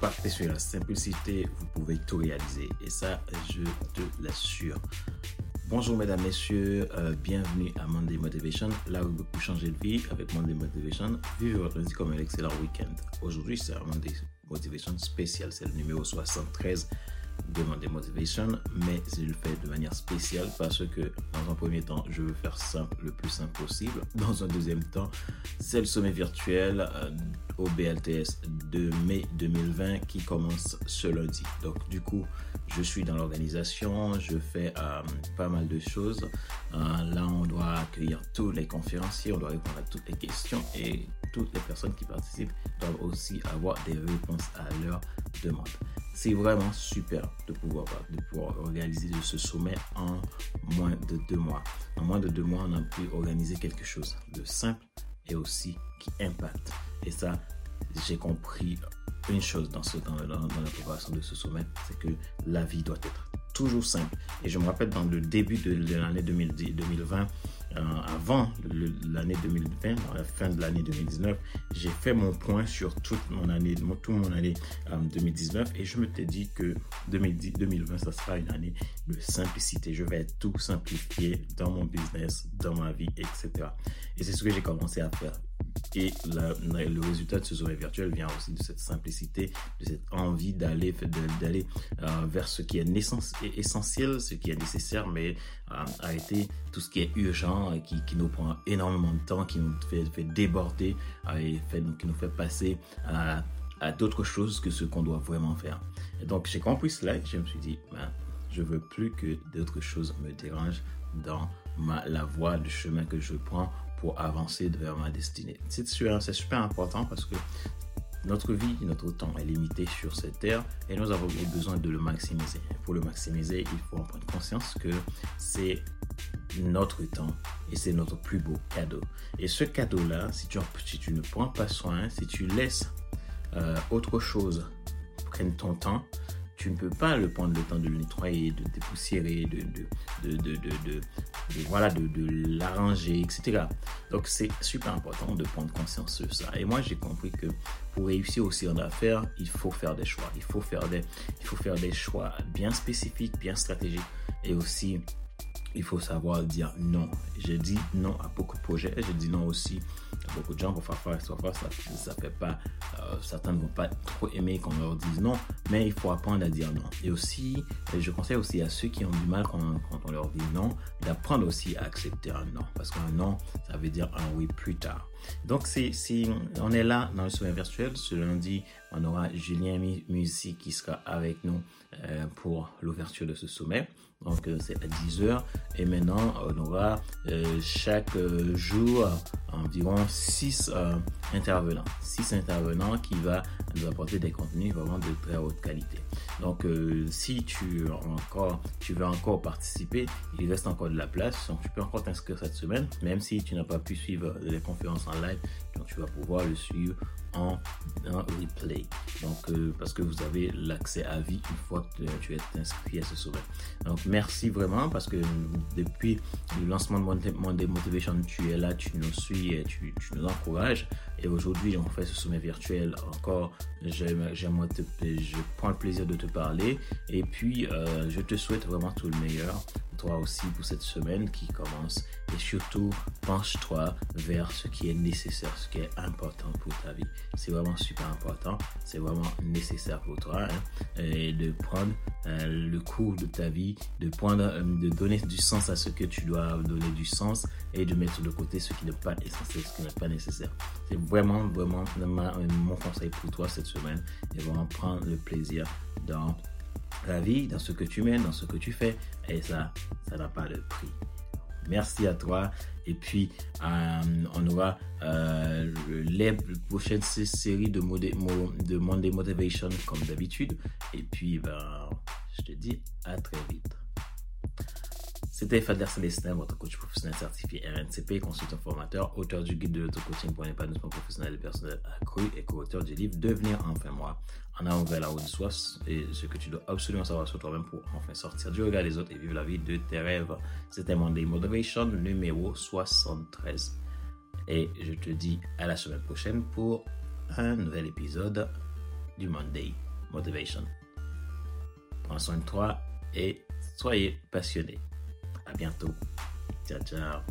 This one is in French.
partez sur la simplicité, vous pouvez tout réaliser. Et ça, je te l'assure. Bonjour mesdames, messieurs, euh, bienvenue à Monday Motivation, là où vous changer de vie avec Monday Motivation. Vivez votre lundi comme un excellent week-end. Aujourd'hui, c'est un Monday Motivation spécial, c'est le numéro 73 demander motivation, mais je le fais de manière spéciale parce que dans un premier temps, je veux faire simple, le plus simple possible. Dans un deuxième temps, c'est le sommet virtuel euh, au BLTS de mai 2020 qui commence ce lundi. Donc du coup, je suis dans l'organisation, je fais euh, pas mal de choses. Euh, là, on doit accueillir tous les conférenciers, on doit répondre à toutes les questions et toutes les personnes qui participent doivent aussi avoir des réponses à leurs demandes. C'est vraiment super de pouvoir, de pouvoir organiser ce sommet en moins de deux mois. En moins de deux mois, on a pu organiser quelque chose de simple et aussi qui impacte. Et ça, j'ai compris une chose dans, ce, dans, dans, la préparation de ce sommet, c'est que la vie doit être toujours simple. Et je me rappelle dans le début de, l'année 2020, euh, avant l'année 2020, dans la fin de l'année 2019, j'ai fait mon point sur toute mon année, tout mon année 2019 euh, et je me suis dit que 2010, 2020, ça sera une année de simplicité. Je vais tout simplifier dans mon business, dans ma vie, etc. Et c'est ce que j'ai commencé à faire. Et le résultat de ce sommet virtuel vient aussi de cette simplicité, de cette envie d'aller euh, vers ce qui est essentiel, ce qui est nécessaire, mais euh, arrêter tout ce qui est urgent qui, nous prend énormément de temps, qui nous fait, déborder euh, et qui nous fait passer à, d'autres choses que ce qu'on doit vraiment faire. Donc j'ai compris cela et je me suis dit, ben, je veux plus que d'autres choses me dérangent dans la voie, du chemin que je prends pour avancer vers ma destinée. C'est super, important parce que notre vie, notre temps est limité sur cette terre et nous avons besoin de le maximiser. Pour le maximiser, il faut en prendre conscience que c'est notre temps et c'est notre plus beau cadeau. Et ce cadeau-là, si tu, si tu ne prends pas soin, si tu laisses euh, autre chose prendre ton temps, tu ne peux pas le prendre le temps de le nettoyer, de dépoussiérer, de, de, de, de voilà, de, l'arranger, etc. Donc c'est super important de prendre conscience de ça. Et moi j'ai compris que pour réussir aussi en affaires, il faut faire des choix. Il faut faire des, il faut faire des choix bien spécifiques, bien stratégiques et aussi il faut savoir dire non. Je dis non à beaucoup de projets. Je dis non aussi à beaucoup de gens pour faire faire, ça, ça fait pas, euh, certains ne vont pas trop aimer qu'on leur dise non, mais il faut apprendre à dire non. Et aussi, je conseille aussi à ceux qui ont du mal quand, on leur dit non, d'apprendre aussi à accepter un non. Parce qu'un non, ça veut dire un oui plus tard. Donc, c'est, on est là dans le sommet virtuel. Ce lundi, on aura Julien Music qui sera avec nous euh, pour l'ouverture de ce sommet. Donc, euh, c'est à 10h. Et maintenant, on aura euh, chaque jour environ 6 intervenants. 6 intervenants qui va nous apporter des contenus vraiment de très haute qualité. Donc, si tu, encore, tu veux encore participer, il reste encore de la place. Donc, tu peux encore t'inscrire cette semaine, même si tu n'as pas pu suivre les conférences en live. Donc, tu vas pouvoir le suivre en, replay. Donc, euh, parce que vous avez l'accès à vie une fois que tu es inscrit à ce sommet. Donc, merci vraiment parce que depuis le lancement de Monday Motivation, tu es là, tu nous suis et tu, nous encourages. Et aujourd'hui, on fait ce sommet virtuel encore. Je prends le plaisir de te parler. Et puis, euh, je te souhaite vraiment tout le meilleur toi aussi pour cette semaine qui commence et surtout penche-toi vers ce qui est nécessaire, ce qui est important pour ta vie. C'est vraiment super important, c'est vraiment nécessaire pour toi hein, et de prendre euh, le cours de ta vie, de prendre, euh, de donner du sens à ce que tu dois donner du sens et de mettre de côté ce qui n'est pas essentiel, ce qui n'est pas nécessaire. C'est vraiment, vraiment mon conseil pour toi cette semaine et vraiment prendre le plaisir dans la vie, dans ce que tu mènes, dans ce que tu fais. Et ça, ça n'a pas de prix. Merci à toi. Et puis, euh, on aura euh, les prochaines séries de, de Monday Motivation comme d'habitude. Et puis, ben, je te dis à très vite. C'était Fadler Célestin, votre coach professionnel certifié RNCP, consultant formateur, auteur du guide de l'auto-coaching pour l'épanouissement professionnel et personnel accru et co-auteur du livre Devenir enfin moi, en avant vers la haute soi et ce que tu dois absolument savoir sur toi-même pour enfin sortir du regard des autres et vivre la vie de tes rêves. C'était Monday Motivation numéro 73. Et je te dis à la semaine prochaine pour un nouvel épisode du Monday Motivation. Prends soin de toi et soyez passionné. Bientôt. Ciao, ciao.